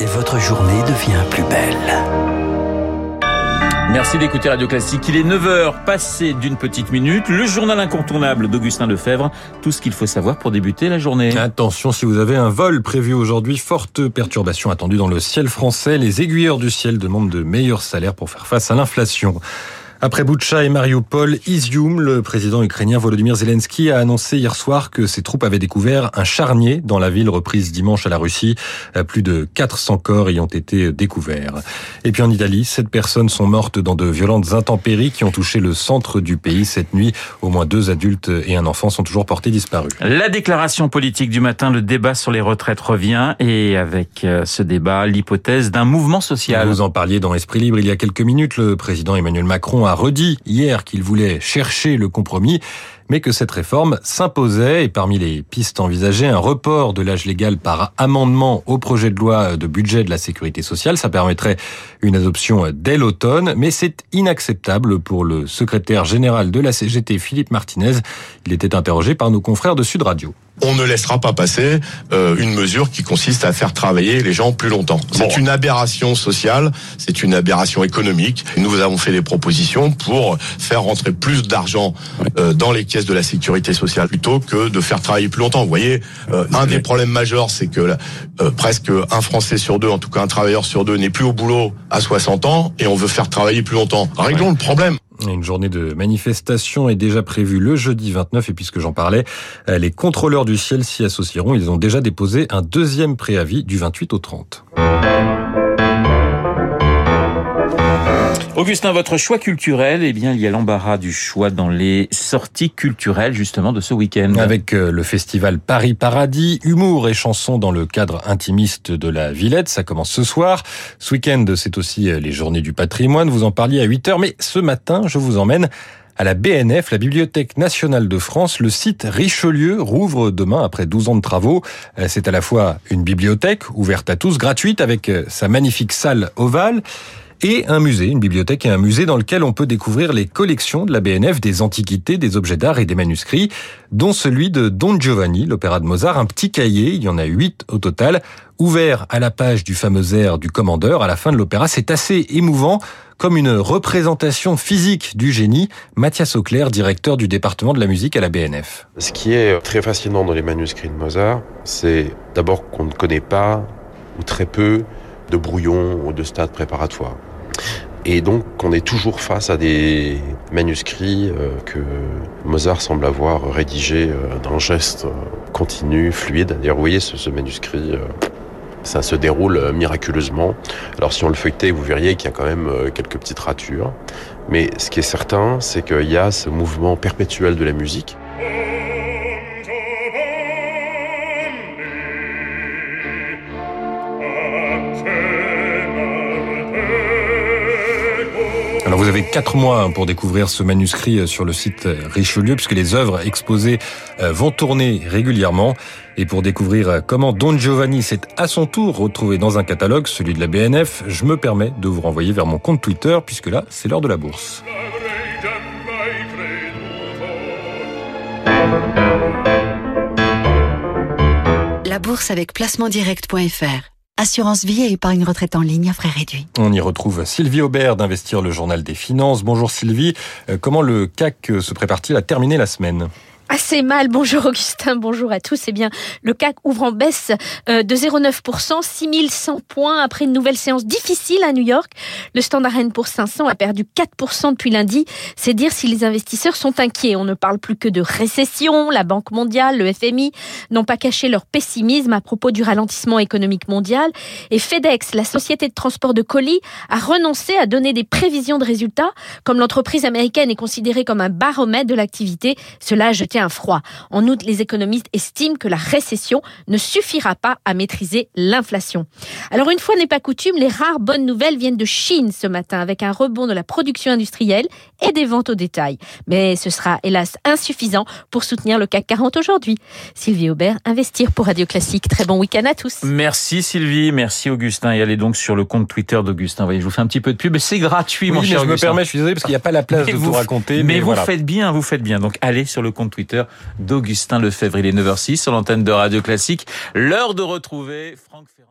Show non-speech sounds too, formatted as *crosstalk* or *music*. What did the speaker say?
et votre journée devient plus belle. Merci d'écouter Radio Classique. Il est 9h, passé d'une petite minute. Le journal incontournable d'Augustin Lefebvre. Tout ce qu'il faut savoir pour débuter la journée. Attention, si vous avez un vol prévu aujourd'hui, forte perturbation attendue dans le ciel français. Les aiguilleurs du ciel demandent de meilleurs salaires pour faire face à l'inflation. Après Boutcha et Mariupol, Izium, le président ukrainien Volodymyr Zelensky a annoncé hier soir que ses troupes avaient découvert un charnier dans la ville reprise dimanche à la Russie. Plus de 400 corps y ont été découverts. Et puis en Italie, sept personnes sont mortes dans de violentes intempéries qui ont touché le centre du pays cette nuit. Au moins deux adultes et un enfant sont toujours portés disparus. La déclaration politique du matin, le débat sur les retraites revient et avec euh, ce débat, l'hypothèse d'un mouvement social. Vous en parliez dans Esprit Libre il y a quelques minutes. Le président Emmanuel Macron a redit hier qu'il voulait chercher le compromis, mais que cette réforme s'imposait et parmi les pistes envisagées, un report de l'âge légal par amendement au projet de loi de budget de la sécurité sociale. Ça permettrait une adoption dès l'automne, mais c'est inacceptable pour le secrétaire général de la CGT, Philippe Martinez. Il était interrogé par nos confrères de Sud Radio on ne laissera pas passer euh, une mesure qui consiste à faire travailler les gens plus longtemps. C'est une aberration sociale, c'est une aberration économique. Nous avons fait des propositions pour faire rentrer plus d'argent euh, dans les caisses de la sécurité sociale plutôt que de faire travailler plus longtemps. Vous voyez, euh, un des problèmes majeurs, c'est que presque un Français sur deux, en tout cas un travailleur sur deux, n'est plus au boulot à 60 ans et on veut faire travailler plus longtemps. Réglons le problème. Une journée de manifestation est déjà prévue le jeudi 29 et puisque j'en parlais, les contrôleurs du ciel s'y associeront. Ils ont déjà déposé un deuxième préavis du 28 au 30. Augustin, votre choix culturel, eh bien, il y a l'embarras du choix dans les sorties culturelles, justement, de ce week-end. Avec euh, le festival Paris Paradis, humour et chansons dans le cadre intimiste de la Villette. Ça commence ce soir. Ce week-end, c'est aussi euh, les journées du patrimoine. Vous en parliez à 8 heures. Mais ce matin, je vous emmène à la BNF, la Bibliothèque nationale de France. Le site Richelieu rouvre demain après 12 ans de travaux. Euh, c'est à la fois une bibliothèque ouverte à tous, gratuite, avec sa magnifique salle ovale et un musée, une bibliothèque et un musée dans lequel on peut découvrir les collections de la BNF, des antiquités, des objets d'art et des manuscrits, dont celui de Don Giovanni, l'opéra de Mozart, un petit cahier, il y en a huit au total, ouvert à la page du fameux air du commandeur à la fin de l'opéra. C'est assez émouvant, comme une représentation physique du génie. Mathias Auclair, directeur du département de la musique à la BNF. Ce qui est très fascinant dans les manuscrits de Mozart, c'est d'abord qu'on ne connaît pas ou très peu de brouillons ou de stades préparatoires. Et donc, on est toujours face à des manuscrits euh, que Mozart semble avoir rédigés euh, d'un geste euh, continu, fluide. D'ailleurs, vous voyez, ce, manuscrit, ça se déroule miraculeusement. Alors, si on le feuilletait, vous verriez qu'il y a quand même quelques petites ratures. Mais ce qui est certain, c'est qu'il y a ce mouvement perpétuel de la musique. Alors vous avez quatre mois pour découvrir ce manuscrit euh, sur le site euh, Richelieu, puisque les œuvres exposées euh, vont tourner régulièrement. Et pour découvrir comment Don Giovanni s'est à son tour retrouvé dans un catalogue, celui de la BNF, je me permets de vous renvoyer vers mon compte Twitter, puisque là, c'est l'heure de la bourse. La bourse avec placementdirect.fr Assurance vie et épargne retraite en ligne à frais réduits. On y retrouve Sylvie Aubert d'Investir le Journal des Finances. Bonjour Sylvie. Euh, comment le CAC se prépare-t-il à terminer la semaine? Assez mal. *laughs* Bonjour Augustin, bonjour à tous. Eh bien, le CAC ouvre en baisse euh, de 0,9%, 6100 points après une nouvelle séance difficile à New York. Le Standard Poor's 500 a perdu 4% depuis lundi. C'est dire si les investisseurs sont inquiets. On ne parle plus que de récession. La Banque mondiale, le FMI n'ont pas caché leur pessimisme à propos du ralentissement économique mondial. Et FedEx, la société de transport de colis, a renoncé à donner des prévisions de résultats. Comme l'entreprise américaine est considérée comme un baromètre de l'activité, cela a jeté un froid. En outre, les économistes estiment que la récession ne suffira pas à maîtriser l'inflation. Alors une fois n'est pas coutume, les rares bonnes nouvelles viennent de Chine ce matin avec un rebond de la production industrielle et des ventes au détail. Mais ce sera hélas insuffisant pour soutenir le CAC 40 aujourd'hui. Sylvie Aubert, Investir pour Radio Classique. Très bon week-end à tous. Merci Sylvie, merci Augustin. Et allez donc sur le compte Twitter d'Augustin. Voyez, je vous fais un petit peu de pub. C'est gratuit, mon cher je me permets, je suis désolé parce qu'il n'y a pas la place de vous raconter. Mais, vous faites bien, vous faites bien. Donc allez sur le compte Twitter d'Augustin Lefebvre. Il est 9h06 sur l'antenne de Radio Classique. L'heure de retrouver Franck Ferrand.